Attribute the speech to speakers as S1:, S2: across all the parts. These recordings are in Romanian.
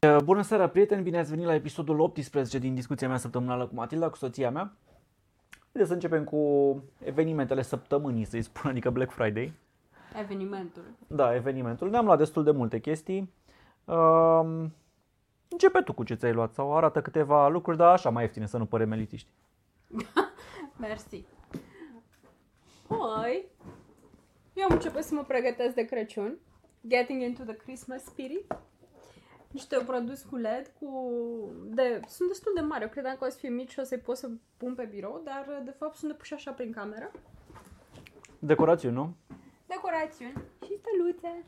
S1: Bună seara, prieteni! Bine ați venit la episodul 18 din discuția mea săptămânală cu Matilda, cu soția mea. Haideți să începem cu evenimentele săptămânii, să-i spun, adică Black Friday.
S2: Evenimentul.
S1: Da, evenimentul. Ne-am luat destul de multe chestii. Um, începe tu cu ce ți-ai luat sau arată câteva lucruri, dar așa mai ieftine, să nu părem elitiști.
S2: Mersi. Păi, eu am început să mă pregătesc de Crăciun. Getting into the Christmas spirit. Niște produs cu LED cu... De, sunt destul de mari. Eu credeam că o să fie mici și o să-i pot să pun pe birou, dar de fapt sunt depuși așa prin cameră.
S1: Decorațiuni, nu?
S2: Decorațiuni și steluțe.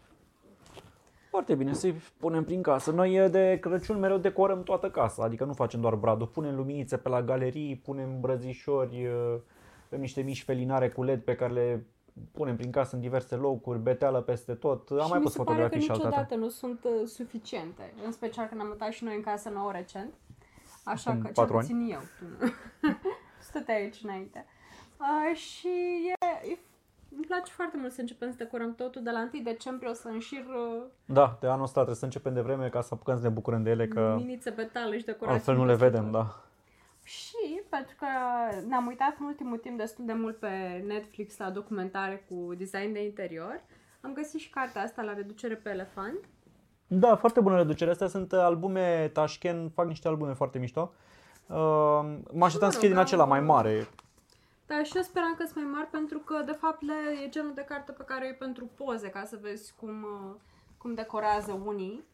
S1: Foarte bine, să-i punem prin casă. Noi de Crăciun mereu decorăm toată casa, adică nu facem doar bradul. Punem luminițe pe la galerii, punem brăzișori, avem niște mici felinare cu LED pe care le punem prin casă în diverse locuri, beteală peste tot. Am
S2: și
S1: mai
S2: mi
S1: pus
S2: se pare
S1: fotografii
S2: că
S1: și altădată.
S2: niciodată nu sunt uh, suficiente. În special când am mutat și noi în casă nouă recent. Așa
S1: Acum
S2: că, cel
S1: patru ani.
S2: puțin eu. Tu nu. Stăteai aici înainte. Uh, și e, e, îmi place foarte mult să începem să decorăm totul. De la 1 decembrie o să înșir uh,
S1: Da, de anul ăsta trebuie să începem de vreme ca să apucăm să ne bucurăm de ele, că
S2: minițe petale și decorații.
S1: altfel nu le
S2: peste
S1: vedem,
S2: tot.
S1: da.
S2: Și pentru că ne-am uitat în ultimul timp destul de mult pe Netflix la documentare cu design de interior, am găsit și cartea asta la reducere pe elefant.
S1: Da, foarte bună reducere. Astea sunt albume Tashkent, fac niște albume foarte mișto. Uh, mă așteptam să fie din
S2: rog,
S1: acela
S2: am-
S1: mai mare.
S2: Da, și eu speram că sunt mai mari pentru că, de fapt, le e genul de carte pe care o e pentru poze, ca să vezi cum, uh, cum decorează unii,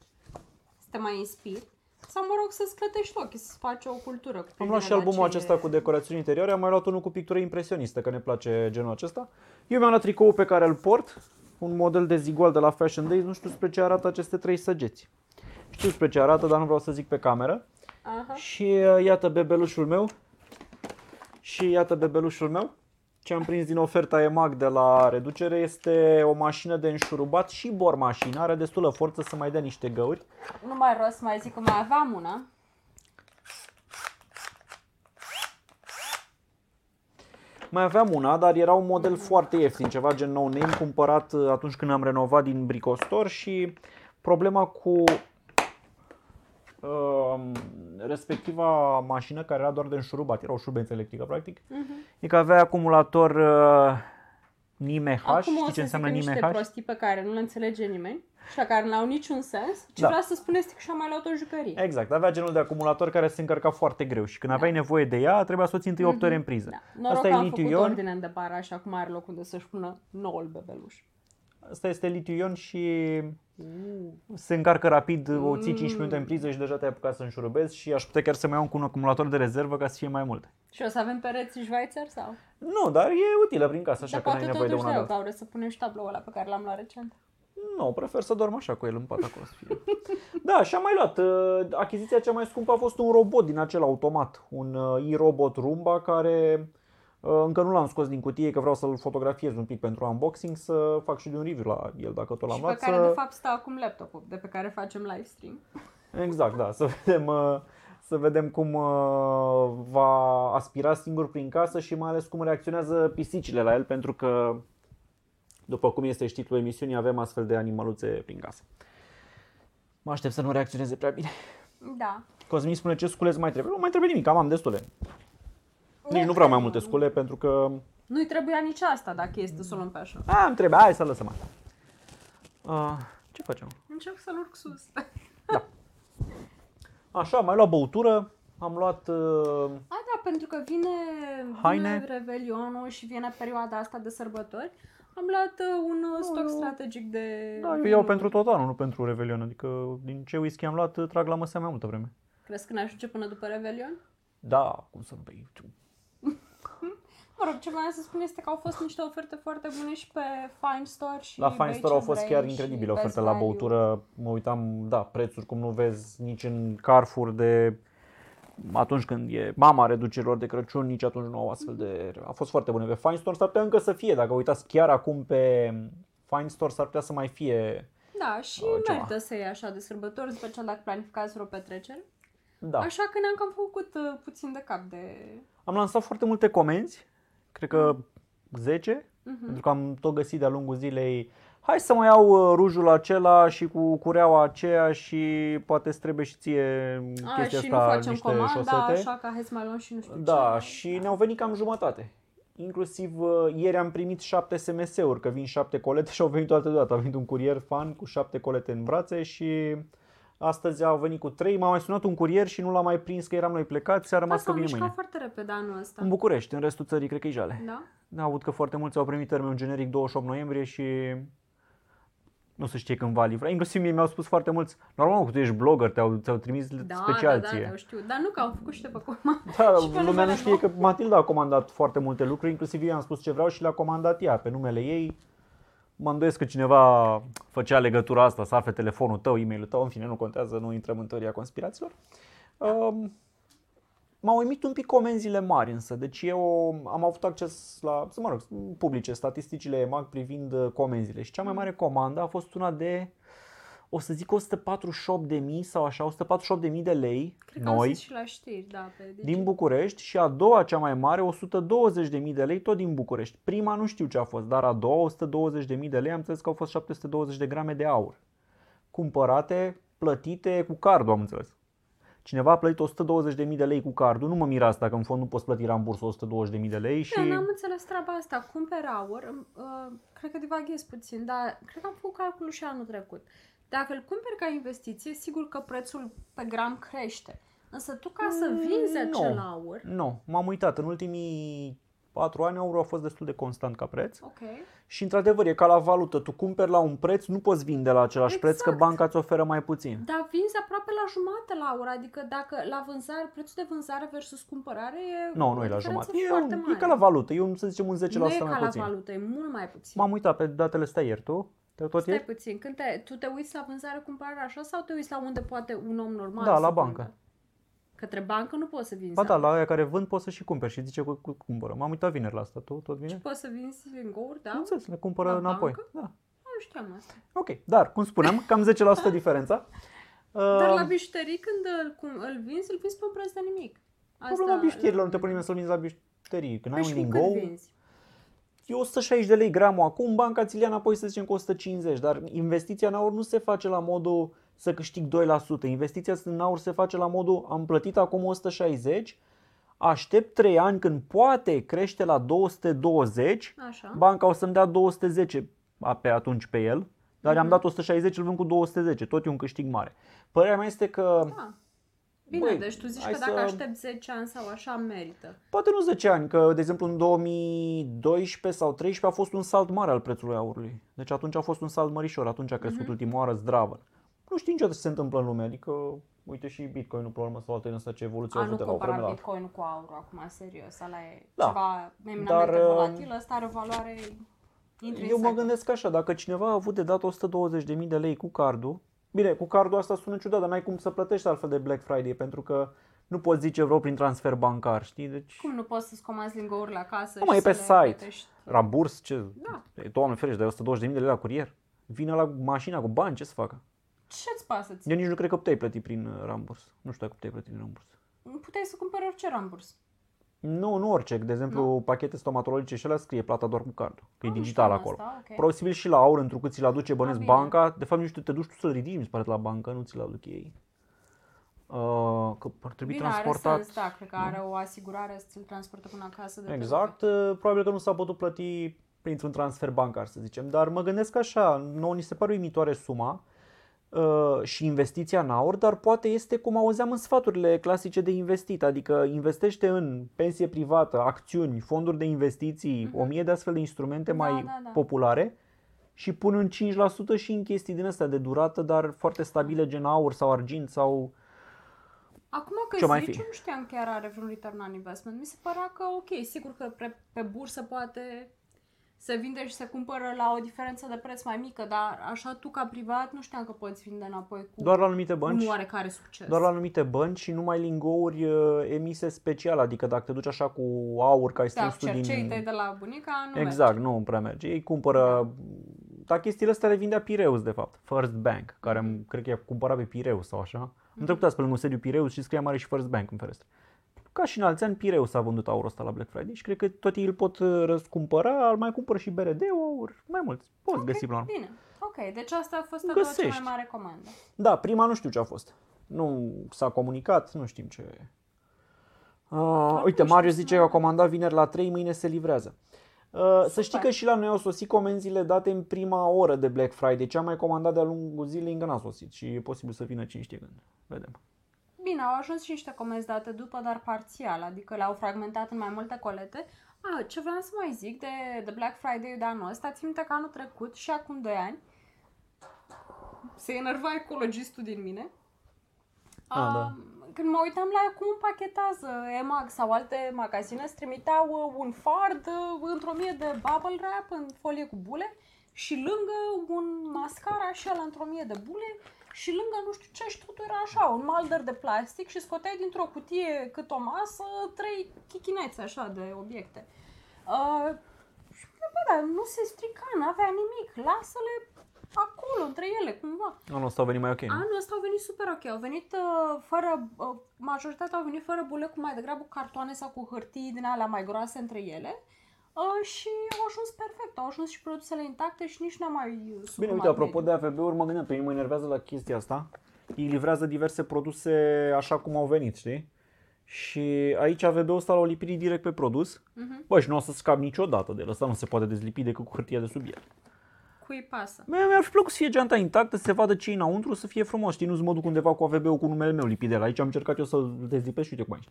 S2: să te mai inspiri. Sau, mă rog, să-ți clătești ochii, să-ți faci o cultură cu
S1: Am luat
S2: privire
S1: și
S2: la
S1: albumul
S2: ce
S1: acesta cu decorațiuni interioare, am mai luat unul cu pictură impresionistă, că ne place genul acesta. Eu mi-am luat tricoul pe care îl port, un model de zigual de la Fashion Days, nu știu spre ce arată aceste trei săgeți. Știu spre ce arată, dar nu vreau să zic pe cameră.
S2: Aha.
S1: Și uh, iată bebelușul meu. Și iată bebelușul meu. Ce am prins din oferta EMAG de la reducere este o mașină de înșurubat și bormașină. Are destulă forță să mai dea niște găuri.
S2: Nu mai rost să mai zic că mai aveam una.
S1: Mai aveam una, dar era un model foarte ieftin, ceva gen no name, cumpărat uh, atunci când am renovat din Bricostor și problema cu uh, respectiva mașină care era doar de înșurubat, era o șurubență electrică practic,
S2: Uh-huh.
S1: e că avea acumulator uh, NIME H,
S2: Acum o
S1: știi
S2: să
S1: ce înseamnă
S2: zic
S1: NIME
S2: niște
S1: H?
S2: prostii pe care nu le înțelege nimeni și la care n-au niciun sens. Ce
S1: Da.
S2: vreau să spun este că și-am mai luat o jucărie.
S1: Exact, avea genul de acumulator care se încărca foarte greu și când aveai nevoie de ea, trebuia să o ții întâi 8 ore în priză.
S2: Da. Noroc
S1: Asta
S2: că
S1: e
S2: am făcut
S1: litiu-ion,
S2: ordine în depara, așa cum are loc unde să-și pună noul bebeluș.
S1: Asta este litiu-ion și se încarcă rapid, o ții 5
S2: Mm.
S1: minute în priză și deja te-ai apucat să înșurubezi și aș putea chiar să mai iau un acumulator de rezervă ca să fie mai multe.
S2: Și o să avem pereți Schweizer sau?
S1: Nu, dar e utilă prin casă, așa
S2: Dar
S1: că n-ai
S2: poate
S1: nevoie de
S2: totuși
S1: una
S2: de
S1: de
S2: eu, vreau să punem și tabloul ăla pe care l-am luat recent.
S1: Nu, prefer să dorm așa cu el în pat acolo să fie. Da, și am mai luat. uh, Achiziția cea mai scumpă a fost un robot din acel automat, un uh, e-robot Roomba care uh, încă nu l-am scos din cutie, că vreau să-l fotografiez un pic pentru unboxing, să fac și de un review la el dacă tot l-am
S2: și pe
S1: luat.
S2: care
S1: să...
S2: de fapt stă acum laptopul de pe care facem live stream.
S1: Exact, da, să vedem, uh, să vedem cum uh, va aspira singur prin casă și mai ales cum reacționează pisicile la el, pentru că, după cum este și titlul emisiunii, avem astfel de animăluțe prin casă. Mă aștept să nu reacționeze prea bine.
S2: Da.
S1: Cosmin spune ce scule mai trebuie. Nu mai trebuie nimic, am, am destule. Nici nu vreau mai multe scule pentru că
S2: Nu-i trebuia nici asta dacă este să o luăm pe așa.
S1: a, îmi trebuie, hai să lăsăm asta. Uh, ce facem?
S2: Încerc să-l urc sus.
S1: Așa, am mai luat băutură, am luat uh,
S2: A, da, pentru că vine,
S1: Haine.
S2: vine Revelionul și vine perioada asta de sărbători. Am luat uh, un uh, stoc
S1: eu-
S2: strategic de...
S1: Da, eu iau pentru tot anul, nu pentru Revelion. Adică din ce whisky am luat, trag la măsea mai multă vreme.
S2: Crezi că ne ajunge până după Revelion?
S1: Da, cum să nu bei.
S2: Mă rog, ce vreau să spun este că au fost niște oferte foarte bune și pe Fine Store și
S1: La Fine Store au fost
S2: H&M
S1: chiar
S2: și
S1: incredibile
S2: Best
S1: oferte la
S2: Value.
S1: băutură. Mă uitam, da, prețuri cum nu vezi nici în Carrefour de atunci când e mama reducerilor de Crăciun, nici atunci nu au astfel de... A fost foarte bune pe Fine Store, s-ar putea încă să fie. Dacă uitați chiar acum pe Fine Store, s-ar putea să mai fie...
S2: Da, și
S1: Uh, ceva.
S2: merită să iei așa de sărbători, în special dacă planificați vreo petrecere.
S1: Da.
S2: Așa că ne-am cam făcut uh, puțin de cap de...
S1: Am lansat foarte multe comenzi, cred că 10,
S2: Mhm.
S1: pentru că am tot găsit de-a lungul zilei hai să mai iau uh, rujul acela și cu cureaua aceea și poate îți trebuie și ție
S2: A,
S1: chestia
S2: și nu
S1: asta,
S2: facem
S1: niște
S2: comanda,
S1: șosete.
S2: așa ca hai să mai luăm și nu știu
S1: Da,
S2: ce.
S1: și ne-au venit cam jumătate. Inclusiv uh, ieri am primit șapte SMS-uri, că vin șapte colete și au venit toate deodată. A venit un curier fan cu șapte colete în brațe și astăzi au venit cu trei. M-a mai sunat un curier și nu l-am mai prins că eram noi plecați, a rămas
S2: Asta
S1: că
S2: au
S1: vine
S2: mișcat
S1: mâine.
S2: foarte repede anul ăsta.
S1: În București, în restul țării, cred că e jale.
S2: Da?
S1: Da, aud că foarte mulți au primit termenul generic 28 noiembrie și nu se știe când va livra. Inclusiv mie mi-au spus foarte mulți, normal că tu ești blogger, te-au, ți-au trimis
S2: Da,
S1: special
S2: da, da,
S1: ție.
S2: da, știu. Dar nu că au făcut și de pe comandă.
S1: Da,
S2: Și pe
S1: lumea nu
S2: numele
S1: știe
S2: meu.
S1: că Matilda a comandat foarte multe lucruri, inclusiv eu i-am spus ce vreau și le-a comandat ea pe numele ei. Mă îndoiesc că cineva făcea legătura asta, să afle telefonul tău, e-mailul tău, în fine, nu contează, nu intrăm în teoria conspirațiilor. Um, M-au uimit un pic comenzile mari însă, deci eu am avut acces la, să mă rog, publice statisticile EMAG privind uh, comenzile și cea mai mare comandă a fost una de, o să zic 148.000 sau așa, 148.000 de lei
S2: Cred că am
S1: noi
S2: zis și la știri, da, pe digi.
S1: din București și a doua cea mai mare 120.000 de lei tot din București. Prima nu știu ce a fost, dar a doua 120.000 de lei am înțeles că au fost 720 de grame de aur. Cumpărate, plătite cu cardul am înțeles. Cineva a plătit 120.000 de lei cu cardul, nu mă mir asta că în fond nu poți plăti rambursul 120.000 de lei și...
S2: Da, n-am înțeles treaba asta. Cumperi aur, uh, cred că divaghez puțin, dar cred că am făcut calculul și anul trecut. Dacă îl cumperi ca investiție, sigur că prețul pe gram crește. Însă tu ca să vinzi
S1: Mm,
S2: acel
S1: nu.
S2: aur,
S1: Nu, m-am uitat. În ultimii 4 ani aurul a fost destul de constant ca preț.
S2: ok,
S1: Și într-adevăr e ca la valută. Tu cumperi la un preț, nu poți vinde la același preț că
S2: Exact.
S1: banca îți oferă mai puțin.
S2: dar vinzi aproape la jumate la aur, adică dacă la vânzare, prețul de vânzare versus cumpărare e
S1: Nu,
S2: o
S1: nu e la
S2: diferență
S1: jumătate. E,
S2: foarte
S1: un,
S2: mare.
S1: e ca la valută. E un, să zicem, un 10%
S2: nu e
S1: mai
S2: ca la
S1: puțin.
S2: valută, e mult mai puțin.
S1: M-am uitat pe datele astea ieri, tu? Te tot
S2: Stai
S1: ieri?
S2: puțin, când te, tu te uiți la vânzare cumpărare așa sau te uiți la unde poate un om normal
S1: Da,
S2: să
S1: la
S2: vândă?
S1: bancă.
S2: Către bancă nu poți să vinzi
S1: Ba da,
S2: aur.
S1: la aia care vând poți să și cumperi și zice cu, cu cumpără. M-am uitat vineri la asta. Tu tot
S2: Și
S1: vine?
S2: poți să vinzi lingouri, da?
S1: Am înțeles, le cumpără
S2: La
S1: înapoi.
S2: bancă?
S1: Da.
S2: Nu știam asta.
S1: Ok, dar, cum spuneam, cam 10% diferența.
S2: Dar la
S1: Uh,
S2: bijuterii când îl, cum, îl vinzi, îl vinzi pe un preț de nimic.
S1: Problema bijuterilor, nu te pune nimeni să-l vinzi la bijuterii. Când ai
S2: Păi
S1: un
S2: și cu cât
S1: lingou,
S2: vinzi?
S1: E 160 de lei gramul acum, banca ți-l ia înapoi să zicem cu 150, dar investiția în aur nu se face la modul să câștig 2%. Investiția în aur se face la modul am plătit acum 160, aștept 3 ani când poate crește la 220,
S2: Așa.
S1: banca o să-mi dea 210 a- pe atunci pe el, dar
S2: Mhm.
S1: i-am dat 160, îl vând cu 210, tot e un câștig mare. Părerea mea este că
S2: Da. Bine,
S1: Băi,
S2: deci tu zici
S1: hai
S2: că dacă
S1: să-
S2: aștept 10 ani sau așa, merită.
S1: Poate nu 10 ani, că de exemplu în 2012 sau 2013 a fost un salt mare al prețului aurului. Deci atunci a fost un salt mărișor, atunci a crescut
S2: Mhm.
S1: ultima oară zdravă. Nu știi niciodată ce se întâmplă în lume, adică uite și Bitcoin-ul pe urmă sau altă din asta ce evoluție
S2: A,
S1: a
S2: nu
S1: avut de la o vreme
S2: compara
S1: la alta.
S2: Bitcoin cu aurul acum, serios. Ăla e
S1: Da.
S2: ceva eminamente
S1: Dar, uh,
S2: volatil, ăsta are o valoare intrinsecă.
S1: Eu mă gândesc așa, dacă cineva a avut de dat 120.000 de lei cu cardul, bine, cu cardul asta sună ciudat, dar n-ai cum să plătești altfel de Black Friday, pentru că nu poți zice vreau prin transfer bancar, știi? Deci
S2: Cum nu poți să-ți comanzi lingourile acasă
S1: Nu,
S2: și
S1: mai e
S2: să
S1: pe
S2: le
S1: site.
S2: plătești?
S1: ramburs, ce?
S2: Da.
S1: E, Doamne ferește, dai 120.000 de lei la curier. Vine la mașina cu bani, ce să facă?
S2: Ce-ți pasă ție?
S1: Eu nici nu cred că puteai plăti prin uh, ramburs. Nu știu dacă puteai plăti prin ramburs.
S2: Puteai să cumperi orice ramburs.
S1: Nu, nu orice. De exemplu, pachete stomatologice și alea scrie plata doar cu cardul. Că e
S2: Ah, nu
S1: digital
S2: știam
S1: acolo.
S2: asta, ok.
S1: Posibil și la aur, întrucât ți-l aduce bănesc
S2: Ah, bine.
S1: banca. De fapt, nu știu, te duci tu să-l ridici, mi se pare, la bancă, nu ți-l aduc ei. Uh, că ar trebui
S2: Bine,
S1: transportat.
S2: are sens, da, cred că are o asigurare să ți-l transportă până acasă. De pe
S1: Exact, uh, probabil că nu s-a putut plăti printr-un transfer bancar, să zicem, dar mă gândesc așa, nouă ni se pare uimitoare suma uh, și investiția în aur, dar poate este cum auzeam în sfaturile clasice de investit, adică investește în pensie privată, acțiuni, fonduri de investiții, o mie de astfel de instrumente
S2: Mhm. Da,
S1: mai
S2: da, da.
S1: populare și pun în 5% și în chestii din astea de durată, dar foarte stabile, gen aur sau argint sau...
S2: Acum că
S1: Ce mai
S2: zici,
S1: fi?
S2: nu știam chiar are vreun return on investment. Mi se părea că ok, sigur că pe, pe bursă poate se vinde și se cumpără la o diferență de preț mai mică, dar așa tu ca privat nu știam că poți vinde înapoi cu
S1: Doar la anumite bănci.
S2: un oarecare succes.
S1: Doar la anumite bănci și numai lingouri uh, emise special, adică dacă te duci așa cu aur ca ai
S2: da,
S1: strâns tu
S2: cercei
S1: din...
S2: tăi de la bunica nu
S1: Exact, nu prea merge. Ei cumpără... Dar chestiile astea le vindea Pireus, de fapt. First Bank, care mm-hmm. cred că i-a cumpărat pe Pireus sau așa. Mm-hmm. Am trecut azi pe lângă un sediu Pireus și scria mare și First Bank în fereastră. Ca și în alți ani, Pireu s-a vândut aurul ăsta la Black Friday și cred că tot ei îl pot uh, răscumpăra, îl mai cumpără și BRD aur, mai mulți. Poți
S2: Ok,
S1: găsi la urmă.
S2: Bine. Ok, deci asta a fost a doua cea mai
S1: Găsești.
S2: mare comandă.
S1: Da, prima nu știu ce a fost. Nu s-a comunicat, nu știm ce. Uh, uite,
S2: știu
S1: Marius
S2: să
S1: zice
S2: mai-
S1: că a comandat vineri la 3, mâine se livrează. Uh, să știi că și la noi au sosit comenzile date în prima oră de Black Friday. Ce am mai comandat de-a lungul zilei încă n-a sosit și e posibil să vină cine știe când. Vedem.
S2: Bine, au ajuns și niște comenzi date după, dar parțial, adică le-au fragmentat în mai multe colete. A, ce vreau să mai zic de, de Black Friday de anul ăsta, țin minte că anul trecut și acum 2 ani se enerva ecologistul din mine.
S1: A, da.
S2: Când mă uitam la cum împachetează EMAG sau alte magazine, îți trimiteau uh, un fard uh, într-o mie de bubble wrap în folie cu bule și lângă un mascara și ăla într-o mie de bule și lângă nu știu ce și totul era așa, un malder de plastic și scoteai dintr-o cutie cât o masă trei chichinețe așa de obiecte. Uh, și bă, da, nu se strica, n-avea nimic, lasă-le acolo, între ele, cumva.
S1: Anul ăsta a venit mai ok. nu?
S2: Anul ăsta au venit super ok. Au venit uh, fără, uh, majoritatea au venit fără bule, cu mai degrabă cartoane sau cu hârtii din alea mai groase între ele. Uh, și au ajuns perfect. Au ajuns și produsele intacte și nici n-am mai uh,
S1: Bine, uite, apropo de AVB-uri, mă gândeam, pe mine mă enervează la chestia asta. Ei livrează diverse produse așa cum au venit, știi? Și aici AVB-ul ăsta l-au lipit direct pe produs.
S2: Mhm.
S1: Bă, și nu o să scap niciodată de el. Ăsta nu se poate dezlipi decât cu hârtia de sub el.
S2: Cui pasă?
S1: Mie mi-ar fi plăcut să fie geanta intactă, să se vadă ce înăuntru, să fie frumos. Știi, nu să mă duc undeva cu AVB-ul cu numele meu lipit de la aici. Am încercat eu să-l dezlipesc și uite cum aici.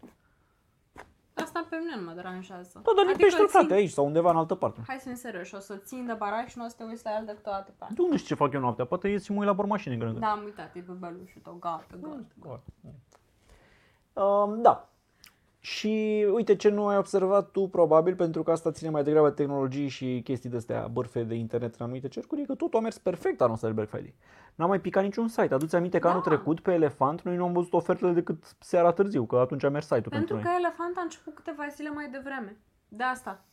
S2: Asta pe mine nu mă deranjează.
S1: Da, dar lipește-l,
S2: îl țin-
S1: frate, aici sau undeva în altă parte.
S2: Hai să fim serioși, o să țin de baraj și nu o să te uiți la el decât o dată pe an.
S1: De unde știi ce fac eu noaptea? Poate ies și mă uit la bormașini în când.
S2: Da, am uitat, e pe belușul tău, gata, gata.
S1: Um, da. Și uite ce nu ai observat tu probabil, pentru că asta ține mai degrabă de tehnologii și chestii de astea bârfe de internet în anumite cercuri, e că totul a mers perfect anul ăsta de Black Friday. N-a mai picat niciun site. Aduți aminte că
S2: Da.
S1: anul trecut pe Elefant noi nu am văzut ofertele decât seara târziu, că atunci a mers site-ul pentru,
S2: Pentru că
S1: noi.
S2: Elefant a început câteva zile mai devreme. De asta.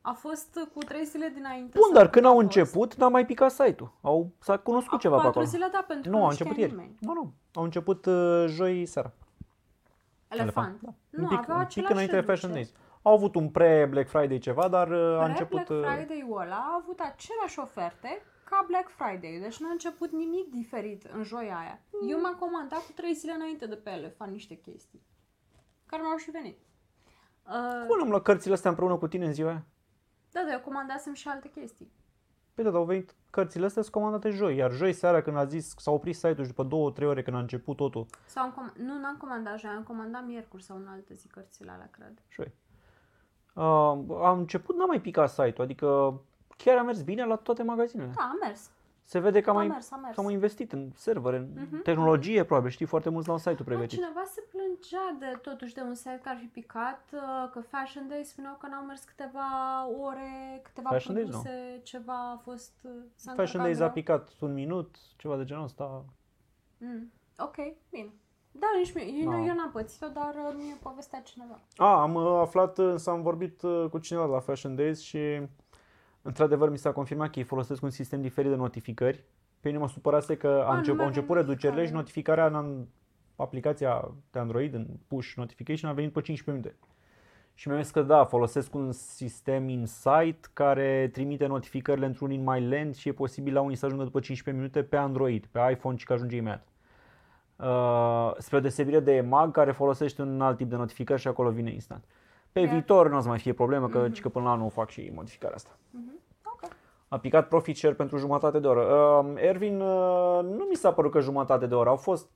S2: A fost cu trei zile dinainte.
S1: Bun,
S2: sau
S1: dar când
S2: a
S1: au
S2: fost.
S1: început, n-a mai picat site-ul. Au, s-a cunoscut
S2: Acum
S1: ceva pe
S2: patru
S1: acolo.
S2: zile, da, pentru că
S1: Nu, a
S2: știa
S1: început ieri.
S2: nimeni.
S1: Nu, nu. Au început uh, joi seara.
S2: Elefant.
S1: Da.
S2: Nu,
S1: un pic,
S2: aveau
S1: un pic
S2: același
S1: înainte de Fashion
S2: reducere.
S1: Days. Au avut un pre-Black Friday ceva, dar uh, a
S2: Pre
S1: început...
S2: Black
S1: uh,
S2: Friday-ul ăla a avut aceleași oferte ca Black Friday. Deci n-a început nimic diferit în joia aia. Eu m-am comandat cu trei zile înainte de pe Elefant niște chestii. Care mi-au și venit. Uh,
S1: Cum am luat cărțile astea împreună cu tine în ziua aia?
S2: da, dar eu comandasem și alte chestii.
S1: Păi da, dar au venit cărțile astea sunt comandate joi, iar joi seara când a zis, s-a oprit site-ul și după 2-3 ore când a început totul,
S2: Sau am com- nu, n-am comandat joi, am comandat miercuri sau în alte zi cărțile alea, cred.
S1: joi. Uh, a început, n-a mai picat site-ul, adică chiar a mers bine la toate magazinele.
S2: Da, a mers.
S1: Se vede că am
S2: A
S1: mai,
S2: mers, a mers.
S1: că am mai investit în servere, în
S2: Mhm.
S1: tehnologie probabil, știi, foarte mulți la un site-ul
S2: Da,
S1: pregătit.
S2: cineva se plângea de totuși de un site care ar fi picat, uh, că Fashion Day spuneau că n-au mers câteva ore, câteva
S1: Fashion Days,
S2: produse, ceva a fost... uh, s-a
S1: Fashion
S2: încărcat
S1: Days a
S2: greu.
S1: picat un minut, ceva de genul ăsta.
S2: Mm. Ok, bine. Da, nici mie, eu,
S1: Da.
S2: nu, eu n-am pățit-o, dar uh, mie povestea cineva.
S1: A, am uh, aflat, însă am vorbit uh, cu cineva de la Fashion Days și într-adevăr mi s-a confirmat că ei folosesc un sistem diferit de notificări. Pe mine mă supărase că
S2: A,
S1: a
S2: nu
S1: încep,
S2: mai
S1: au început
S2: avem
S1: reducerile și
S2: notificare.
S1: notificarea în aplicația de Android, în push notification, a venit pe 15 minute. Și mi-a zis că da, folosesc un sistem Insight care trimite notificările într-un in mai lent și e posibil la unii să ajungă după 15 minute pe Android, pe iPhone și că ajunge imediat. Uh, spre deosebire de Mag care folosește un alt tip de notificări și acolo vine instant. Pe
S2: Ia.
S1: viitor nu o să mai fie problemă, că,
S2: Mhm.
S1: ci că până la anul fac și modificarea asta.
S2: Ok.
S1: A picat profit share pentru jumătate de oră. Uh, Ervin, uh, nu mi s-a părut că jumătate de oră. Au fost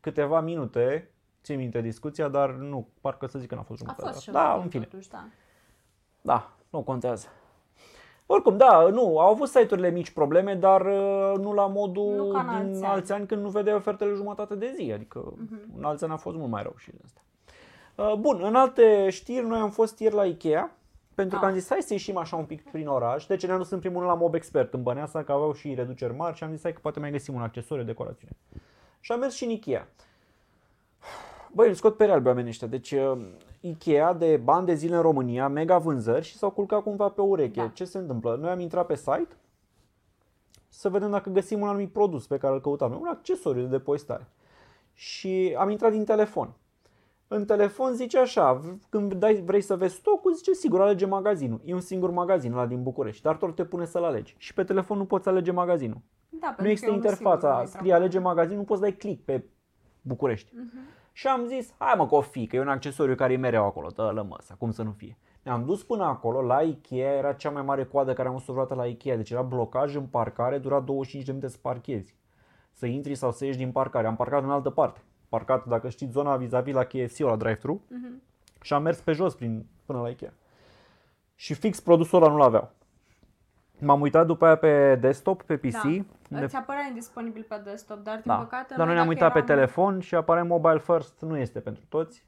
S1: câteva minute, țin minte discuția, dar nu, parcă să zic că n-a fost
S2: A
S1: jumătate
S2: fost
S1: de
S2: ceva
S1: oră. Da,
S2: timp
S1: în fine.
S2: totuși, da.
S1: Da, nu contează. Oricum, da, nu, au avut site-urile mici probleme, dar uh, nu la modul
S2: Nu ca în
S1: din
S2: alți
S1: alți ani când nu vedeai ofertele jumătate de zi, adică
S2: Mhm.
S1: în alți ani a fost mult mai rău și de asta. Uh, Bun, în alte știri, noi am fost ieri la Ikea, pentru că
S2: Ah.
S1: am zis hai să ieșim așa un pic prin oraș, deci ne-am dus în primul rând la Mob Expert în Băneasa, că aveau și reduceri mari și am zis hai că poate mai găsim un accesoriu, o decorațiune. Și am mers și în Ikea. Băi, îl scot pe real pe oamenii ăștia. Deci uh, Ikea de bani de zile în România, mega vânzări și s-au culcat cumva pe ureche.
S2: Da.
S1: Ce se întâmplă? Noi am intrat pe site să vedem dacă găsim un anumit produs pe care îl căutam. Un accesoriu de depozitare. Și am intrat din telefon. În telefon zice așa, v- când dai, vrei să vezi stocul, zice sigur, alege magazinul. E un singur magazin la din București, dar tot te pune să-l alegi. Și pe telefon nu poți alege magazinul.
S2: Da, pentru
S1: Nu există
S2: că eu sigur
S1: interfața,
S2: voi
S1: scrie
S2: intra
S1: alege magazinul, nu poți dai click pe București.
S2: Mhm.
S1: Și am zis, hai mă că o fi, că e un accesoriu care e mereu acolo, dă lămăsa, cum să nu fie. Ne-am dus până acolo, la Ikea, era cea mai mare coadă care am văzut vreodată la Ikea, deci era blocaj în parcare, dura 25 de minute să parchezi. Să intri sau să ieși din parcare. Am parcat în altă parte. Parcat, dacă știți, zona vis-a-vis la KFC, la drive-thru.
S2: Mhm.
S1: Și am mers pe jos prin, până la Ikea. Și fix produsul ăla nu-l aveau. M-am uitat după aia pe desktop, pe PC.
S2: Da.
S1: unde-
S2: Îți apărea indisponibil pe desktop, dar din
S1: da.
S2: păcate
S1: Dar noi ne-am
S2: dacă
S1: uitat pe
S2: eram-
S1: telefon și apare mobile first, nu este pentru toți.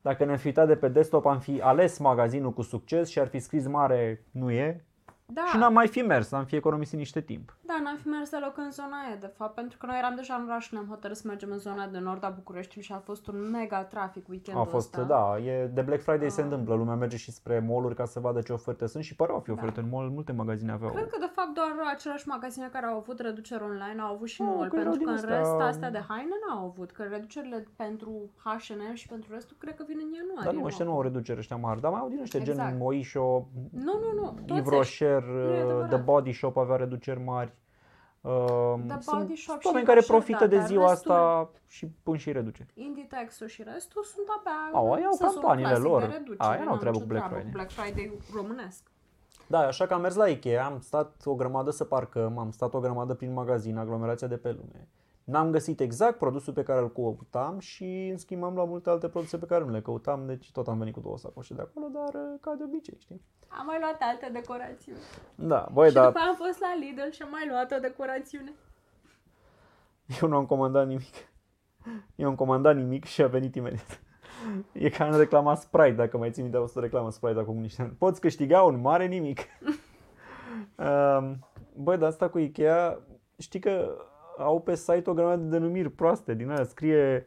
S1: Dacă ne-am fi uitat de pe desktop, am fi ales magazinul cu succes și ar fi scris mare, nu e.
S2: Da,
S1: Și n-am mai fi mers, am fi economisit niște timp.
S2: da, n-am fi mers deloc în zona aia, de fapt, pentru că noi eram deja în oraș și ne-am hotărât să mergem în zona de nord a Bucureștiului și a fost un mega trafic weekendul
S1: A fost,
S2: ăsta.
S1: da, e, de Black Friday se
S2: Ah.
S1: întâmplă, lumea merge și spre mall ca să vadă ce oferte sunt și păreau a fi
S2: Da.
S1: oferte în mall, multe magazine aveau.
S2: Cred că, de fapt, doar aceleași magazine care au avut reduceri online au avut și
S1: Oh,
S2: mall,
S1: că erau
S2: pentru că
S1: din
S2: în
S1: astea-
S2: rest, astea de haine n-au avut, că reducerile pentru H&M și pentru restul cred că vin în ianuarie.
S1: Dar nu, ăștia nu au reducere ăștia mari, dar mai au din ăștia
S2: Exact.
S1: gen Moisho,
S2: Nu, nu, nu, toți
S1: Yves
S2: ăștia.
S1: Rocher,
S2: e
S1: uh,
S2: adevărat.
S1: The Body Shop avea reduceri mari. Uh,
S2: The
S1: sunt,
S2: Body Shop
S1: sunt
S2: și
S1: oameni care
S2: Rocher,
S1: profită
S2: da,
S1: de
S2: dar
S1: ziua
S2: restul-
S1: asta și pun și reduceri.
S2: Inditex-ul și restul sunt abia
S1: Au, aia au
S2: în sensul
S1: campaniile
S2: clasic
S1: lor.
S2: De reducere,
S1: Aia n-au
S2: n-am
S1: treabă
S2: nicio
S1: cu Black
S2: treabă
S1: Friday.
S2: Black Friday românesc.
S1: Da, așa că am mers la Ikea, am stat o grămadă să parcăm, am stat o grămadă prin magazin, aglomerația de pe lume. N-am găsit exact produsul pe care îl căutam și în schimb am luat multe alte produse pe care nu le căutam, deci tot am venit cu două sacoșe de acolo, dar uh, ca de obicei, știi?
S2: Am mai luat alte decorațiuni.
S1: Da, băi,
S2: și
S1: dar
S2: după am fost la Lidl și am mai luat o decorațiune.
S1: eu nu am comandat nimic. Eu am comandat nimic și a venit imediat. E ca în reclama Sprite, dacă mai ții minte, a fost o reclamă Sprite acum niște ani. Poți câștiga un mare nimic. Um, Băi, dar asta cu Ikea, știi că au pe site o grămadă de denumiri proaste din aia. Scrie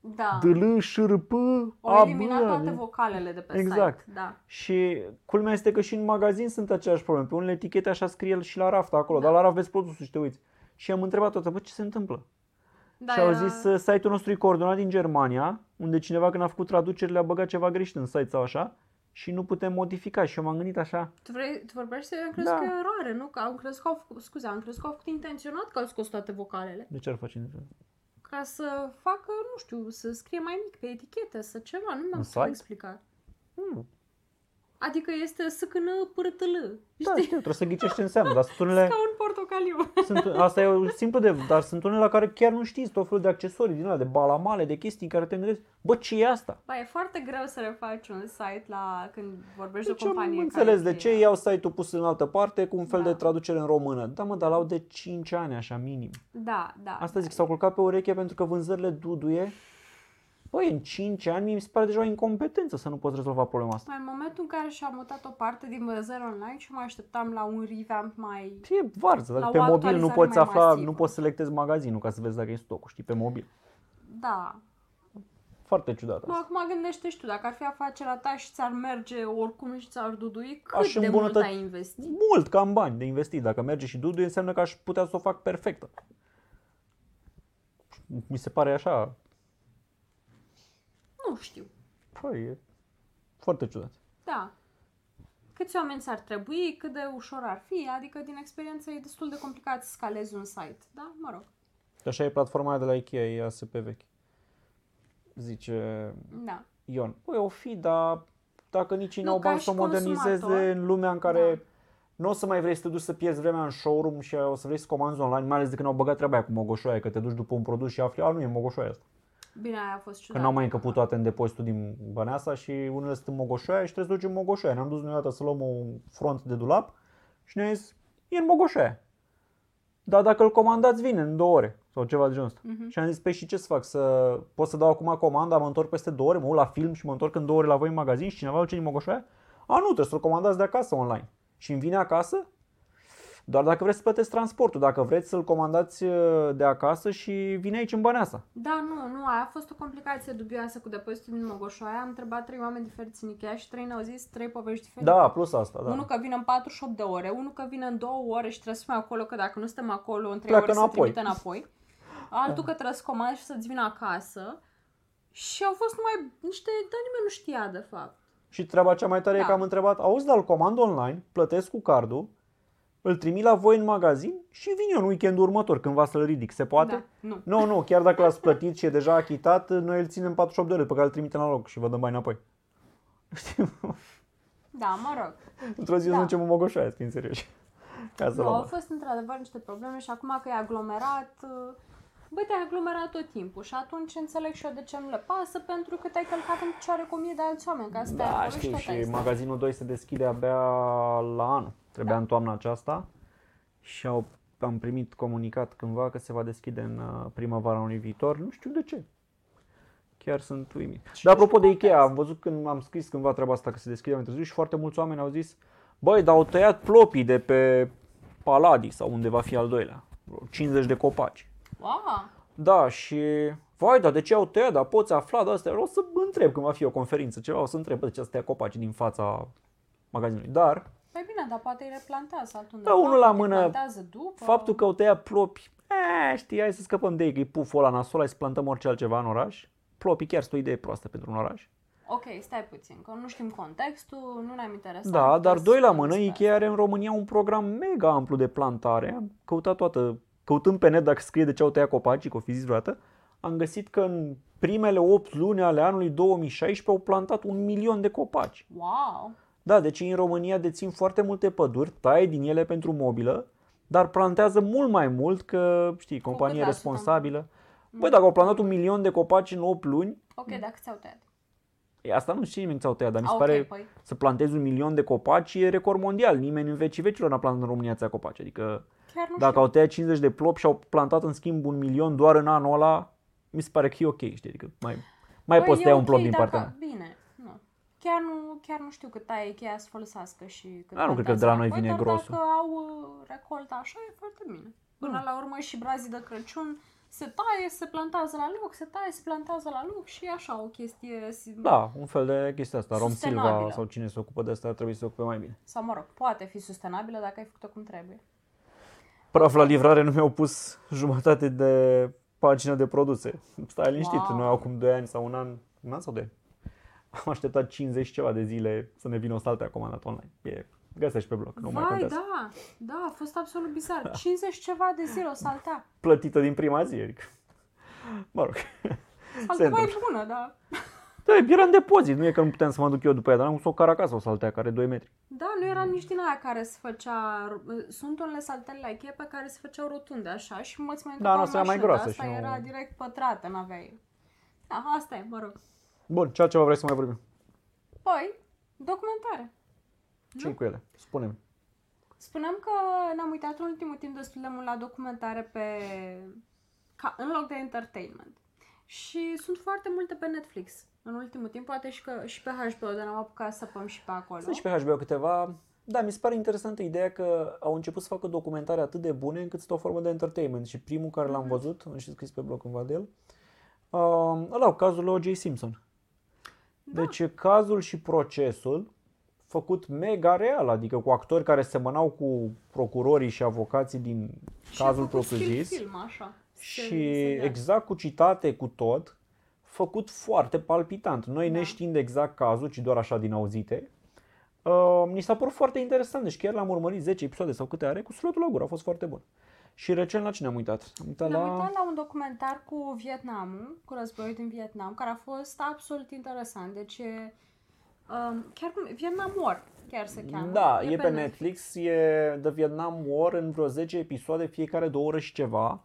S2: Da.
S1: DL, șrp,
S2: Au eliminat toate vocalele de pe
S1: Exact.
S2: site. Da.
S1: Și culmea este că și în magazin sunt aceleași probleme. Pe unele etichete așa scrie el și la raft acolo,
S2: Da.
S1: dar la raft vezi produsul și te uiți. Și am întrebat tot, bă, ce se întâmplă?
S2: Da,
S1: și au
S2: era-
S1: zis, uh, site-ul nostru e coordonat din Germania, unde cineva când a făcut traducerile a băgat ceva greșit în site sau așa și nu putem modifica. Și eu m-am gândit așa,
S2: Tu, vrei, tu vorbești, eu am crezut
S1: Da.
S2: că e eroare, nu? Că am crezut că au făcut, scuze, am crezut că au făcut intenționat că au scos toate vocalele.
S1: de ce ar face
S2: Ca să facă, nu știu, să scrie mai mic pe etichetă, să ceva, nu mi-am
S1: În site?
S2: explicat.
S1: Hmm,
S2: Adică este sâcână pârtâlă.
S1: da,
S2: Știi?
S1: știu, trebuie să ghicești ce înseamnă, dar sunt unele,
S2: Ca un portocaliu.
S1: sunt, asta e simplu de, dar sunt unele la care chiar nu știți, tot felul de accesorii din alea, de balamale, de chestii în care te gândești, bă, ce e asta?
S2: Ba, e foarte greu să refaci un site la când vorbești
S1: Deci
S2: de o
S1: eu nu
S2: companie
S1: înțeles
S2: care
S1: de ce iau site-ul pus în altă parte cu un fel
S2: Da.
S1: de traducere în română. Da, mă, dar l-au de 5 ani, așa, minim.
S2: Da, da.
S1: Asta zic, s-au culcat pe ureche pentru că vânzările duduie. Băi, în 5 ani mi se pare deja o incompetență să nu poți rezolva problema asta.
S2: Mai în momentul în care și-am mutat o parte din vânzări online și mă așteptam la un revamp mai...
S1: E varză,
S2: La
S1: dacă
S2: o
S1: pe mobil nu
S2: actualizare
S1: poți
S2: mai
S1: afla,
S2: masivă.
S1: nu poți selectezi magazinul ca să vezi dacă e stocul, știi, pe mobil.
S2: Da.
S1: Foarte ciudat
S2: Mă,
S1: asta.
S2: acum gândește și tu, dacă ar fi afacerea ta și ți-ar merge oricum și ți-ar dudui, cât
S1: Aș
S2: de mult
S1: îmbunătăți-
S2: ai investit?
S1: Mult, cam bani de investit. Dacă merge și duduie, înseamnă că aș putea să o fac perfectă. Mi se pare așa,
S2: Nu știu.
S1: păi, e foarte ciudat.
S2: Da. Câți oameni ți-ar trebui, cât de ușor ar fi, adică din experiență e destul de complicat să scalezi un site, da? Mă rog.
S1: Așa e platforma aia de la Ikea, e ASP vechi. Zice
S2: Da.
S1: Ion. Păi o fi, dar dacă nici ei
S2: Nu,
S1: n-au
S2: ca
S1: bani
S2: și
S1: să o modernizeze
S2: consumator.
S1: în lumea în care
S2: Da.
S1: nu o să mai vrei să te duci să pierzi vremea în showroom și o să vrei să comanzi online, mai ales de când au băgat treaba aia cu mogoșoaia, că te duci după un produs și afli, a, nu e mogoșoaia asta.
S2: Bine, aia a fost
S1: Că
S2: ciudat.
S1: n-au mai încăput toate în depozitul din Băneasa și unele sunt în mogoșoaia și trebuie să duci în mogoșoaia. Ne-am dus noi odată să luăm un front de dulap și ne-a zis, e în mogoșoaia. Dar dacă îl comandați, vine în două ore sau ceva de genul ăsta.
S2: Mhm.
S1: Și am zis, pe și ce să fac? Să pot să dau acum comanda, mă întorc peste două ore, mă uit la film și mă întorc în două ore la voi în magazin și cineva duce din Mogoșoaia? A, nu, trebuie să-l comandați de acasă online. Și îmi vine acasă? Doar dacă vreți să plăteți transportul, dacă vreți să-l comandați uh, de acasă și vine aici în Băneasa.
S2: Da, nu, nu, aia a fost o complicație dubioasă cu depozitul din Mogoșoaia. Am întrebat trei oameni diferiți în Ikea și trei ne-au zis trei povești diferite.
S1: Da, plus asta, da.
S2: Unul că vine în 48 de ore, unul că vine în 2 ore și trebuie să fim acolo, că dacă nu suntem acolo în 3
S1: Pleacă
S2: ore se
S1: înapoi.
S2: trimite înapoi. Altul că trebuie să comanzi și să-ți vină acasă. Și au fost numai niște, dar nimeni nu știa de fapt.
S1: Și treaba cea mai tare da. e că
S2: Da.
S1: am întrebat, auzi, dar îl comand online, plătesc cu cardul, îl trimit la voi în magazin și vin eu în weekendul următor, cândva să-l ridic. Se poate?
S2: Da, nu.
S1: Nu, nu, chiar dacă l-ați plătit și e deja achitat, noi îl ținem 48 de ore, pe care îl trimitem la loc și vă dăm bani înapoi. Știi?
S2: Da, mă rog.
S1: Într-o zi
S2: Da.
S1: da. ducem în Mogoșoaia, să fim serioși. Ca să
S2: Nu,
S1: luăm
S2: au
S1: bani.
S2: fost într-adevăr niște probleme și acum că e aglomerat, uh, băi, te-ai aglomerat tot timpul și atunci înțeleg și eu de ce nu le pasă, pentru că te-ai călcat în picioare cu o mie de alți oameni, ca să stai
S1: Da,
S2: acolo
S1: știi,
S2: tot
S1: și
S2: ai stat.
S1: magazinul 2 se deschide abia la anul. Trebuia
S2: Da.
S1: în toamna aceasta și au, am primit comunicat cândva că se va deschide în uh, primăvara anului viitor. Nu știu de ce. Chiar sunt uimit. Dar apropo de Ikea, am văzut când am scris cândva treaba asta că se deschide mai târziu și foarte mulți oameni au zis Băi, dar au tăiat plopii de pe Paladii sau unde va fi al doilea. Vreo 50 de copaci.
S2: Wow!
S1: Da, și vai, dar de ce au tăiat? Dar poți afla de astea? O să întreb când va fi o conferință, ceva, o să întreb bă, de ce să tăia copaci din fața magazinului. Dar
S2: Păi bine, dar poate îi replantează altundeva.
S1: Da, unul la
S2: poate
S1: mână,
S2: plantează după.
S1: faptul că au tăiat plopi, e, știi, hai să scăpăm de ei, că e puful ăla nasol, hai să plantăm orice altceva în oraș. Plopii chiar sunt o idee proastă pentru un oraș.
S2: Ok, stai puțin, că nu știm contextul, nu ne-am interesat.
S1: Da, dar
S2: putem
S1: doi
S2: să
S1: la
S2: vorbim
S1: mână,
S2: despre
S1: Ikea are în România un program mega amplu de plantare. Am căutat toată, căutând pe net dacă scrie de ce au tăiat copacii, că o fi zis vreodată, am găsit că în primele 8 luni ale anului 2016 au plantat un milion de copaci.
S2: asta. Wow!
S1: Da, deci ei în România dețin foarte multe păduri, taie din ele pentru mobilă, dar plantează mult mai mult că, știi, companie
S2: cât la sută?
S1: responsabilă. Băi, dacă au plantat un milion de copaci în 8 luni,
S2: Ok, dacă ți-au tăiat.
S1: e, asta nu știu nimeni ți-au tăiat, dar mi se
S2: Ok,
S1: pare
S2: păi.
S1: să plantezi un milion de copaci e record mondial. Nimeni în vecii vecilor n-a plantat în România atâția copaci. Adică
S2: Chiar nu
S1: dacă
S2: știu.
S1: au tăiat 50 de plop și au plantat în schimb un milion doar în anul ăla, mi se pare că e ok, știi? Adică mai, mai
S2: Păi,
S1: poți
S2: e
S1: tăia un
S2: ok
S1: plop din
S2: dacă-
S1: partea mea.
S2: Bine, nu. Chiar nu, chiar nu știu cât taie cheia să folosească și cât
S1: Da, nu cred că
S2: plantează
S1: de la noi
S2: apoi,
S1: vine
S2: dar
S1: grosul.
S2: dacă au uh, recoltă așa, e foarte bine. Până la urmă și brazii de Crăciun se taie, se plantează la loc, se taie, se plantează la loc și e așa o chestie... si-
S1: Da, un fel de chestie asta. Rom Silva
S2: Sustenabilă.
S1: sau cine se ocupă de asta ar trebui să se ocupe mai bine.
S2: Sau mă rog, poate fi sustenabilă dacă ai făcut-o cum trebuie.
S1: Praf la livrare nu mi-au pus jumătate de pagină de produse. Stai liniștit,
S2: Wow.
S1: noi acum 2 ani sau un an, un an sau 2 am așteptat 50 ceva de zile să ne vină o saltea comandat online. E, găsești pe blog, nu mai
S2: Vai,
S1: contează.
S2: da, da, a fost absolut bizar. 50 ceva de zile o saltea.
S1: Plătită din prima zi, adică. Mă rog.
S2: Saltea mai
S1: întâmplă.
S2: bună, da.
S1: Da, era în depozit, nu e că nu puteam să mă duc eu după ea, dar am pus o car acasă, o saltea care are 2 metri.
S2: Da, nu era nici din aia care se făcea... Sunt unele saltele la Ikea pe care se făceau rotunde așa și mă mai
S1: Da, noastră era mai groasă
S2: Asta
S1: și nu-
S2: era direct pătrată, n-aveai... Da, asta e, mă rog.
S1: Bun, ce altceva vrei să mai vorbim?
S2: Păi, documentare.
S1: ce cu ele? Spune-mi.
S2: Spuneam că ne-am uitat în ultimul timp destul de mult la documentare pe... Ca, în loc de entertainment. Și sunt foarte multe pe Netflix în ultimul timp, poate și, că, și pe HBO, dar n-am apucat să păm și pe acolo.
S1: Sunt și pe HBO câteva. Da, mi se pare interesantă ideea că au început să facă documentare atât de bune încât sunt o formă de entertainment. Și primul care l-am văzut, am și scris pe blog cândva de el, uh, ăla, cazul lui O.J. Simpson.
S2: Da.
S1: Deci e cazul și procesul făcut mega real, adică cu actori care semănau cu procurorii și avocații din
S2: Și a
S1: cazul
S2: făcut
S1: propriu
S2: film,
S1: zis.
S2: film, așa.
S1: Și
S2: Se- se vede.
S1: exact cu citate, cu tot, făcut foarte palpitant. Noi
S2: Da.
S1: neștiind exact cazul, ci doar așa din auzite, uh, ni s-a părut foarte interesant. Deci chiar l-am urmărit 10 episoade sau câte are, cu sufletul la gură, a fost foarte bun. Și recent la cine am uitat? Am uitat
S2: Ne-am
S1: la...
S2: uitat la un documentar cu Vietnamul, cu războiul din Vietnam, care a fost absolut interesant. Deci e, um, chiar cum, Vietnam War, chiar se cheamă.
S1: Da, e, pe Netflix, e The Vietnam War în vreo 10 episoade, fiecare două ore și ceva.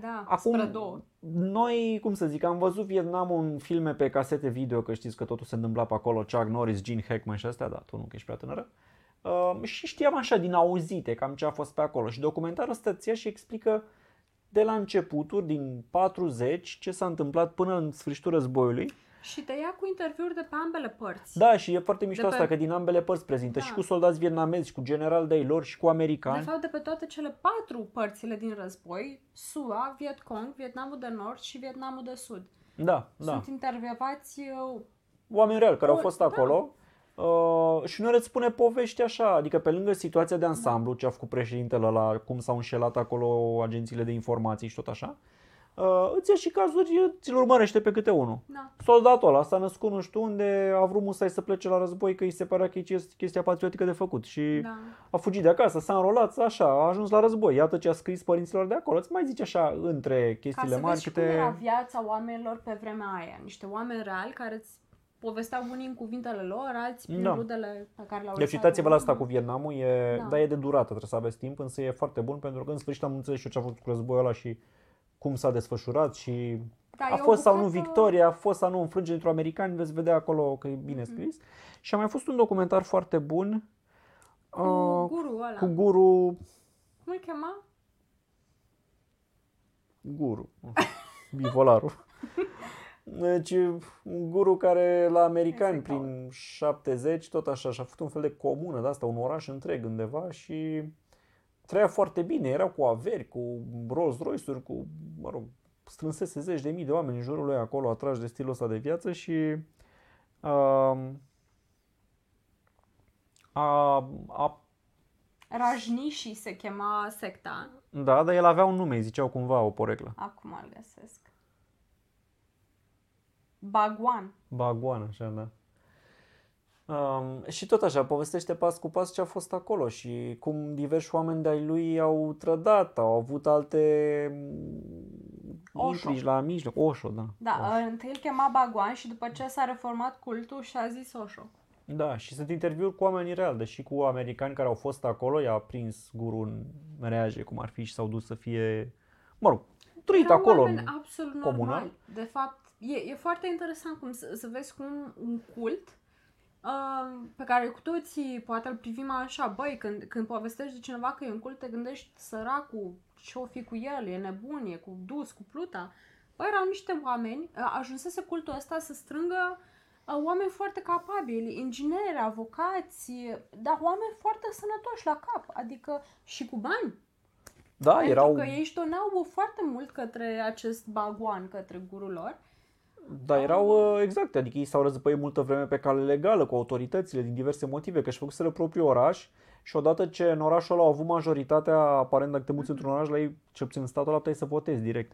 S2: Da,
S1: Acum,
S2: spre două.
S1: Noi, cum să zic, am văzut Vietnamul în filme pe casete video, că știți că totul se întâmpla pe acolo, Chuck Norris, Gene Hackman și astea, da, tu nu, că ești prea tânără. Uh, și știam așa din auzite cam ce a fost pe acolo. Și documentarul ăsta ți ia și explică de la începuturi, din 40, ce s-a întâmplat până în sfârșitul războiului.
S2: Și te ia cu interviuri de pe ambele părți.
S1: Da, și e foarte mișto
S2: De pe-
S1: asta, că din ambele părți prezintă,
S2: Da.
S1: și cu soldați vietnamezi, și cu general de lor, și cu
S2: De
S1: americani.
S2: fapt, de pe toate cele patru părțile din război, SUA, Vietcong, Vietnamul de Nord și Vietnamul de Sud.
S1: Da, da.
S2: Sunt intervievați uh,
S1: oameni reali care au
S2: O-
S1: fost
S2: da.
S1: acolo uh, și nu îți spune povești așa, adică pe lângă situația de ansamblu, ce a făcut președintele la cum s-au înșelat acolo agențiile de informații și tot așa, Uh, îți ia și cazuri, ți-l urmărește pe câte unul.
S2: Da.
S1: Soldatul ăla s-a născut nu știu unde, a vrut musai să plece la război că îi se părea că e chesti- chestia patriotică de făcut și
S2: Da.
S1: a fugit de acasă, s-a înrolat, așa, a ajuns la război. Iată ce a scris părinților de acolo. Îți mai zice așa între
S2: Ca
S1: chestiile
S2: să
S1: mari
S2: vezi și cum era
S1: câte...
S2: viața oamenilor pe vremea aia. Niște oameni reali care îți povesteau unii în cuvintele lor, alții prin
S1: Da.
S2: rudele pe care le-au
S1: Deci
S2: lăsat
S1: uitați-vă la
S2: în
S1: asta
S2: urmă.
S1: cu Vietnamul, e,
S2: Da.
S1: da. e de durată, trebuie să aveți timp, însă e foarte bun pentru că în sfârșit am înțeles și eu ce a făcut cu războiul ăla și cum s-a desfășurat și
S2: Da,
S1: a
S2: e o
S1: fost sau nu
S2: bucată-
S1: victoria, a fost sau nu înfrângere într americani, veți vedea acolo că e
S2: Mhm.
S1: bine scris. Și a mai fost un documentar foarte bun
S2: Cu
S1: uh,
S2: guru ăla.
S1: cu guru,
S2: Cum îl chema?
S1: guru, bivolaru. Deci un guru care la americani
S2: Să-i caut.
S1: prin 70, tot așa, și-a făcut un fel de comună de asta, un oraș întreg undeva și trăia foarte bine, erau cu averi, cu Rolls Royce-uri, cu, mă rog, strânsese zeci de mii de oameni în jurul lui acolo, atrași de stilul ăsta de viață și um, a, a,
S2: Rajnishi se chema secta.
S1: da, dar el avea un nume, îi ziceau cumva o poreclă.
S2: Acum îl găsesc. Bagwan.
S1: Bagoan, așa, da. Um, și tot așa, povestește pas cu pas ce a fost acolo și cum diversi oameni de-ai lui au trădat, au avut alte mm,
S2: Osho.
S1: intrigi la mijloc. Oșo, da.
S2: Da,
S1: Osho.
S2: uh, întâi îl chema Bagwan și după ce s-a reformat cultul și-a zis Osho.
S1: Da, și sunt interviuri cu oamenii reali, deși cu americani care au fost acolo, i-a prins guru în reaje, cum ar fi, și s-au dus să fie, mă rog, trăit
S2: Erau
S1: acolo.
S2: oameni
S1: în-
S2: absolut
S1: comunal.
S2: normali. De fapt, e, e foarte interesant cum să, să vezi cum un cult uh, pe care cu toții poate îl privim așa, băi, când, când povestești de cineva că e un cult, te gândești săracul, ce-o fi cu el, e nebun, e cu dus, cu pluta. Băi, erau niște oameni, uh, ajunsese cultul ăsta să strângă uh, oameni foarte capabili, ingineri, avocați, dar oameni foarte sănătoși la cap, adică și cu bani.
S1: Da,
S2: Pentru
S1: erau,
S2: că ei își donau foarte mult către acest baguan, către gurul lor.
S1: Da, erau uh, exact, adică ei s-au răzbăit multă vreme pe cale legală cu autoritățile din diverse motive, că își făcuseră propriul oraș și odată ce în orașul ăla au avut majoritatea, aparent dacă te muți într-un oraș, la ei, cel puțin în statul ăla, puteai să votezi direct.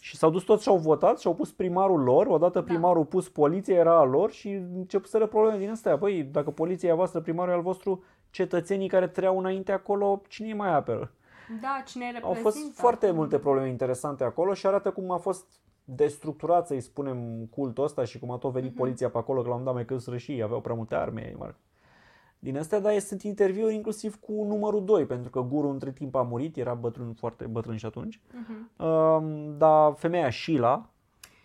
S1: Și s-au dus toți și au votat și au pus primarul lor, odată
S2: Da.
S1: primarul pus poliția, era al lor și începuseră probleme din astea. Păi, dacă poliția e a voastră, primarul e al vostru, cetățenii care trăiau înainte acolo, cine îi mai apără?
S2: Da, cine îi
S1: Au
S2: reprezintă.
S1: fost foarte multe probleme interesante acolo și arată cum a fost destructurat, să-i spunem, cultul ăsta și cum a tot venit
S2: Mhm.
S1: poliția pe acolo, că la un dat mai căzuseră și ei, aveau prea multe arme. mă rog. Din astea, dar sunt interviuri inclusiv cu numărul 2, pentru că gurul între timp a murit, era bătrân, foarte bătrân și atunci.
S2: Mhm.
S1: Um, dar femeia Sheila,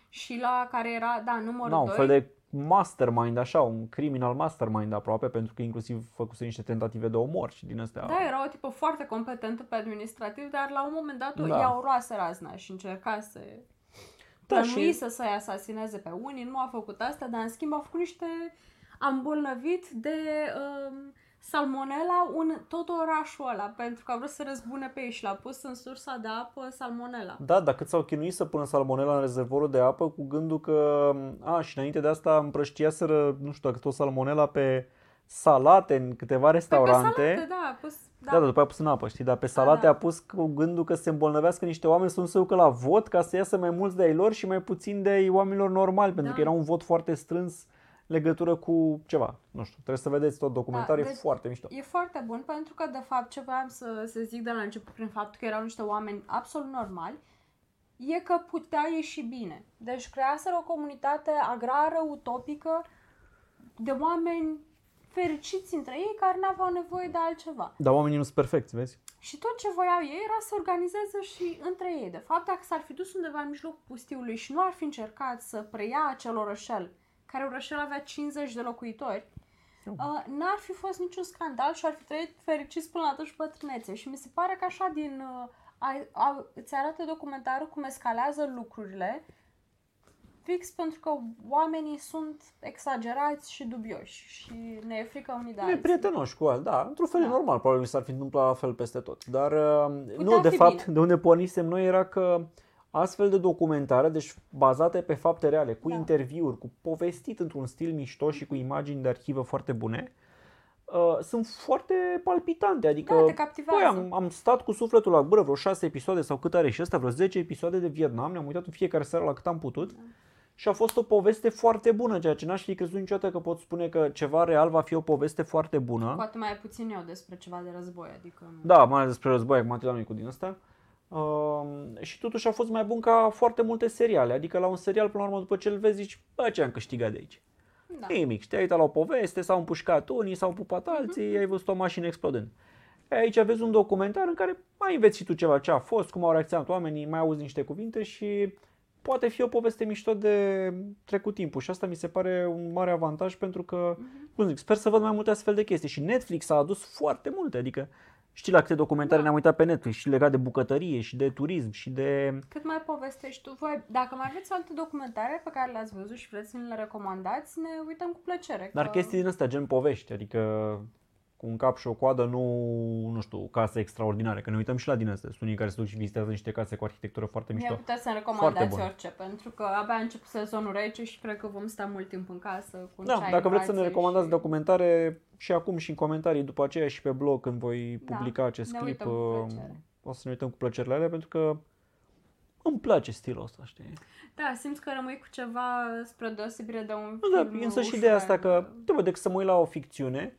S2: Și la care era, da, numărul
S1: na, un
S2: 2.
S1: fel de mastermind, așa, un criminal mastermind aproape, pentru că inclusiv făcuse niște tentative de omor și din astea.
S2: Da, era o tipă foarte competentă pe administrativ, dar la un moment dat
S1: Da.
S2: da. ea o roase razna și încerca să
S1: Da,
S2: plănuise să-i asasineze pe unii, nu a făcut asta, dar în schimb a făcut niște a îmbolnăvit de um, salmonella un, tot orașul ăla, pentru că a vrut să răzbune pe ei și l-a pus în sursa de apă salmonella.
S1: Da, dar cât s-au chinuit să pună salmonela în rezervorul de apă cu gândul că, a, și înainte de asta împrăștiaseră, nu știu dacă tot salmonela pe salate în câteva
S2: Păi
S1: restaurante.
S2: pe salate, da, a pus,
S1: Da, da, după aia a pus în apă, știi, dar pe salate
S2: da.
S1: a pus cu gândul că se îmbolnăvească niște oameni să nu se ducă la vot ca să iasă mai mulți de ai lor și mai puțin de ai oamenilor normali, pentru
S2: Da.
S1: că era un vot foarte strâns legătură cu ceva. Nu știu, trebuie să vedeți tot documentarul,
S2: Da,
S1: e
S2: deci-
S1: foarte mișto.
S2: E foarte bun pentru că, de fapt, ce voiam să, să zic de la început prin faptul că erau niște oameni absolut normali, e că putea ieși bine. Deci creaseră o comunitate agrară, utopică, de oameni fericiți între ei care n-aveau nevoie de altceva.
S1: Dar oamenii nu sunt perfecți, vezi?
S2: Și tot ce voiau ei era să organizeze și între ei. De fapt, dacă s-ar fi dus undeva în mijlocul pustiului și nu ar fi încercat să preia acel orășel, care orășel avea 50 de locuitori, uh, n-ar fi fost niciun scandal și ar fi trăit fericiți până la toți bătrânețe. Și mi se pare că așa din... Uh, a, a, îți arată documentarul cum escalează lucrurile fix pentru că oamenii sunt exagerați și dubioși și ne e frică unii de
S1: E
S2: alții.
S1: prietenoși cu el, da, într-un fel e
S2: Da.
S1: normal, probabil s-ar fi întâmplat la fel peste tot. Dar uh,
S2: Putea
S1: nu, de
S2: fi
S1: fapt,
S2: bine.
S1: de unde pornisem noi era că astfel de documentare, deci bazate pe fapte reale, cu
S2: Da.
S1: interviuri, cu povestit într-un stil mișto și cu imagini de arhivă foarte bune, uh, sunt foarte palpitante. Adică,
S2: Da, te captivează.
S1: băi, am, am stat cu sufletul la gură vreo 6 episoade sau cât are și ăsta, vreo 10 episoade de Vietnam, ne-am uitat în fiecare seară la cât am putut. Și a fost o poveste foarte bună, ceea ce n-aș fi crezut niciodată că pot spune că ceva real va fi o poveste foarte bună.
S2: Poate mai puțin eu despre ceva de război, adică... nu-
S1: Da, mai ales despre război, acum atât la cu din asta. Uh, și totuși a fost mai bun ca foarte multe seriale. Adică la un serial, până la urmă, după ce îl vezi, zici, bă, ce am câștigat de aici?
S2: Da.
S1: Nimic. Și te-ai uitat la o poveste, s-au împușcat unii, s-au pupat alții, ai văzut o mașină explodând. E, Aici aveți un documentar în care mai înveți și tu ceva ce a fost, cum au reacționat oamenii, mai auzi niște cuvinte și poate fi o poveste mișto de trecut timpul și asta mi se pare un mare avantaj pentru că, cum zic, sper să văd mai multe astfel de chestii și Netflix a adus foarte multe, adică știi la câte documentare
S2: Da.
S1: ne-am uitat pe Netflix și legat de bucătărie și de turism și de...
S2: Cât mai povestești tu, voi, dacă mai aveți alte documentare pe care le-ați văzut și vreți să ne le recomandați, ne uităm cu plăcere.
S1: Dar
S2: că...
S1: chestii din astea, gen povești, adică cu un cap și o coadă, nu, nu știu, case extraordinare, că ne uităm și la din astea. Sunt unii care se duc și vizitează niște case cu arhitectură foarte
S2: Mie
S1: mișto.
S2: puteți să-mi
S1: Foarte
S2: recomandați
S1: bun.
S2: orice, pentru că abia a început sezonul rece și cred că vom sta mult timp în casă cu un
S1: Da,
S2: ceai
S1: dacă
S2: în
S1: vreți să ne
S2: brațe
S1: recomandați
S2: și...
S1: documentare și acum și în comentarii după aceea și pe blog când voi
S2: Da,
S1: publica acest
S2: ne
S1: clip,
S2: uităm cu
S1: uh,
S2: plăcere.
S1: o să ne uităm cu plăcere la ele pentru că îmi place stilul ăsta, știi?
S2: Da, simți că rămâi cu ceva spre deosebire de un
S1: Da,
S2: film
S1: însă și
S2: ușor.
S1: ideea asta că, de decât să mă uit la o ficțiune,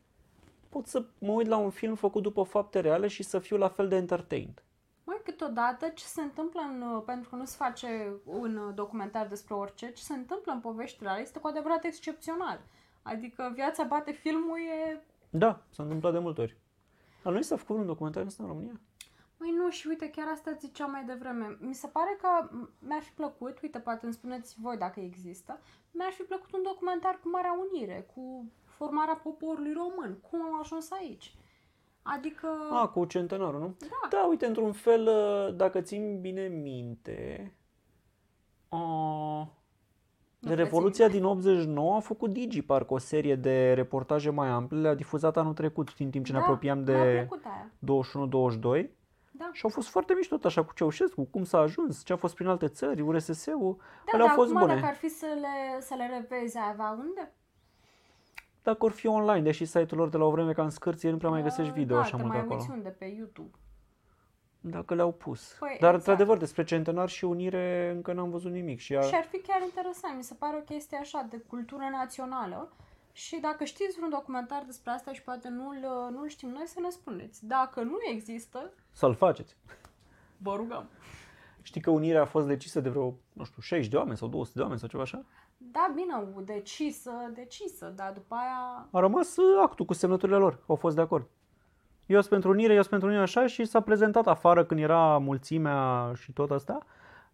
S1: pot să mă uit la un film făcut după fapte reale și să fiu la fel de entertained.
S2: Mai câteodată ce se întâmplă în, uh, pentru că nu se face un uh, documentar despre orice, ce se întâmplă în poveștile alea este cu adevărat excepțional. Adică viața bate filmul e...
S1: Da, s-a întâmplat de multe ori. Dar nu s-a făcut un documentar ăsta în România?
S2: Măi nu, și uite, chiar asta ziceam mai devreme. Mi se pare că m- mi-ar fi plăcut, uite, poate îmi spuneți voi dacă există, mi-ar fi plăcut un documentar cu Marea Unire, cu formarea poporului român, cum am ajuns aici. Adică...
S1: A, cu centenarul, nu?
S2: Da.
S1: Da, uite, într-un fel, uh, dacă țin bine minte, uh, de
S2: Nu
S1: Revoluția din 89 a făcut Digi, parcă, o serie de reportaje mai ample, le-a difuzat anul trecut, în timp ce ne
S2: Da,
S1: apropiam
S2: Mi-a
S1: de
S2: plăcut aia.
S1: 21-22.
S2: Da.
S1: Și au fost foarte mișto tot așa cu Ceaușescu, cum s-a ajuns, ce a fost prin alte țări, URSS-ul.
S2: Da,
S1: Alea
S2: dar
S1: au fost
S2: acum
S1: bune.
S2: dacă ar fi să le, să le revezi, ai avea unde?
S1: Dacă or fi online, deși site-ul lor de la o vreme ca în scârție, nu prea mai găsești video
S2: da,
S1: așa
S2: te
S1: mult
S2: mai
S1: acolo.
S2: uiți unde? Pe YouTube.
S1: Dacă le-au pus.
S2: Păi,
S1: Dar,
S2: exact.
S1: într-adevăr, despre centenar și unire încă n-am văzut nimic. Și a...
S2: Și ar fi chiar interesant, mi se pare o chestie așa de cultură națională. Și dacă știți vreun documentar despre asta și poate nu-l, nu-l știm noi, să ne spuneți. Dacă nu există,
S1: să-l faceți.
S2: vă rugăm.
S1: Știi că unirea a fost decisă de vreo, nu știu, 60 de oameni sau 200 de oameni sau ceva așa?
S2: Da, bine, decisă, decisă, dar după aia...
S1: A rămas uh, actul cu semnăturile lor, au fost de acord. Eu sunt pentru unire, eu sunt pentru unire așa și s-a prezentat afară când era mulțimea și tot asta.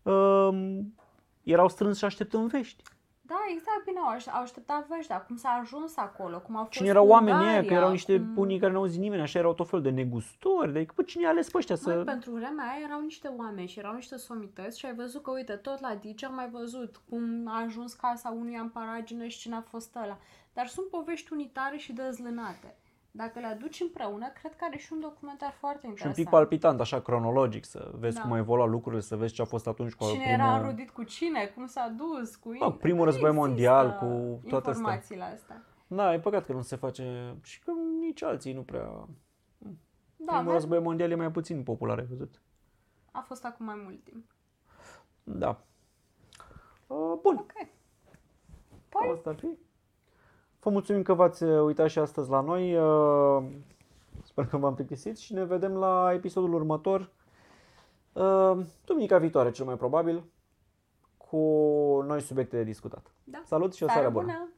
S1: Um, erau strâns și așteptăm vești.
S2: Da, exact, bine, au, aș- au așteptat vești, dar cum s-a ajuns acolo, cum a fost
S1: Cine erau
S2: cu
S1: oamenii ăia, că
S2: Ungaria,
S1: erau niște
S2: cum...
S1: unii care n-au zis nimeni, așa erau tot fel de negustori, de bă, cine a ales pe ăștia
S2: Măi,
S1: să...
S2: pentru vremea aia erau niște oameni și erau niște somități și ai văzut că, uite, tot la Digi am mai văzut cum a ajuns casa unuia în paragină și cine a fost ăla. Dar sunt povești unitare și dezlânate. Dacă le aduci împreună, cred că are și un documentar foarte
S1: Și un
S2: interesant.
S1: pic palpitant, așa, cronologic, să vezi
S2: Da.
S1: cum au evoluat lucrurile, să vezi ce a fost atunci cu
S2: Cine
S1: primul...
S2: era înrudit cu cine, cum s-a dus, cu
S1: Mă, primul război
S2: Există
S1: mondial, cu toate astea.
S2: informațiile astea.
S1: Da, e păcat că nu se face și că nici alții nu prea...
S2: Da,
S1: Primul
S2: dar
S1: război mondial e mai puțin popular, ai văzut?
S2: a fost acum mai mult timp.
S1: Da. Uh, bun,
S2: Ok.
S1: cam
S2: Păi,
S1: asta ar fi. Vă mulțumim că v-ați uh, uitat și astăzi la noi. Uh, Sper că v-am plictisit și ne vedem la episodul următor. uh, Duminica viitoare, cel mai probabil, cu noi subiecte de discutat.
S2: da.
S1: Salut și o seară bună!
S2: bună.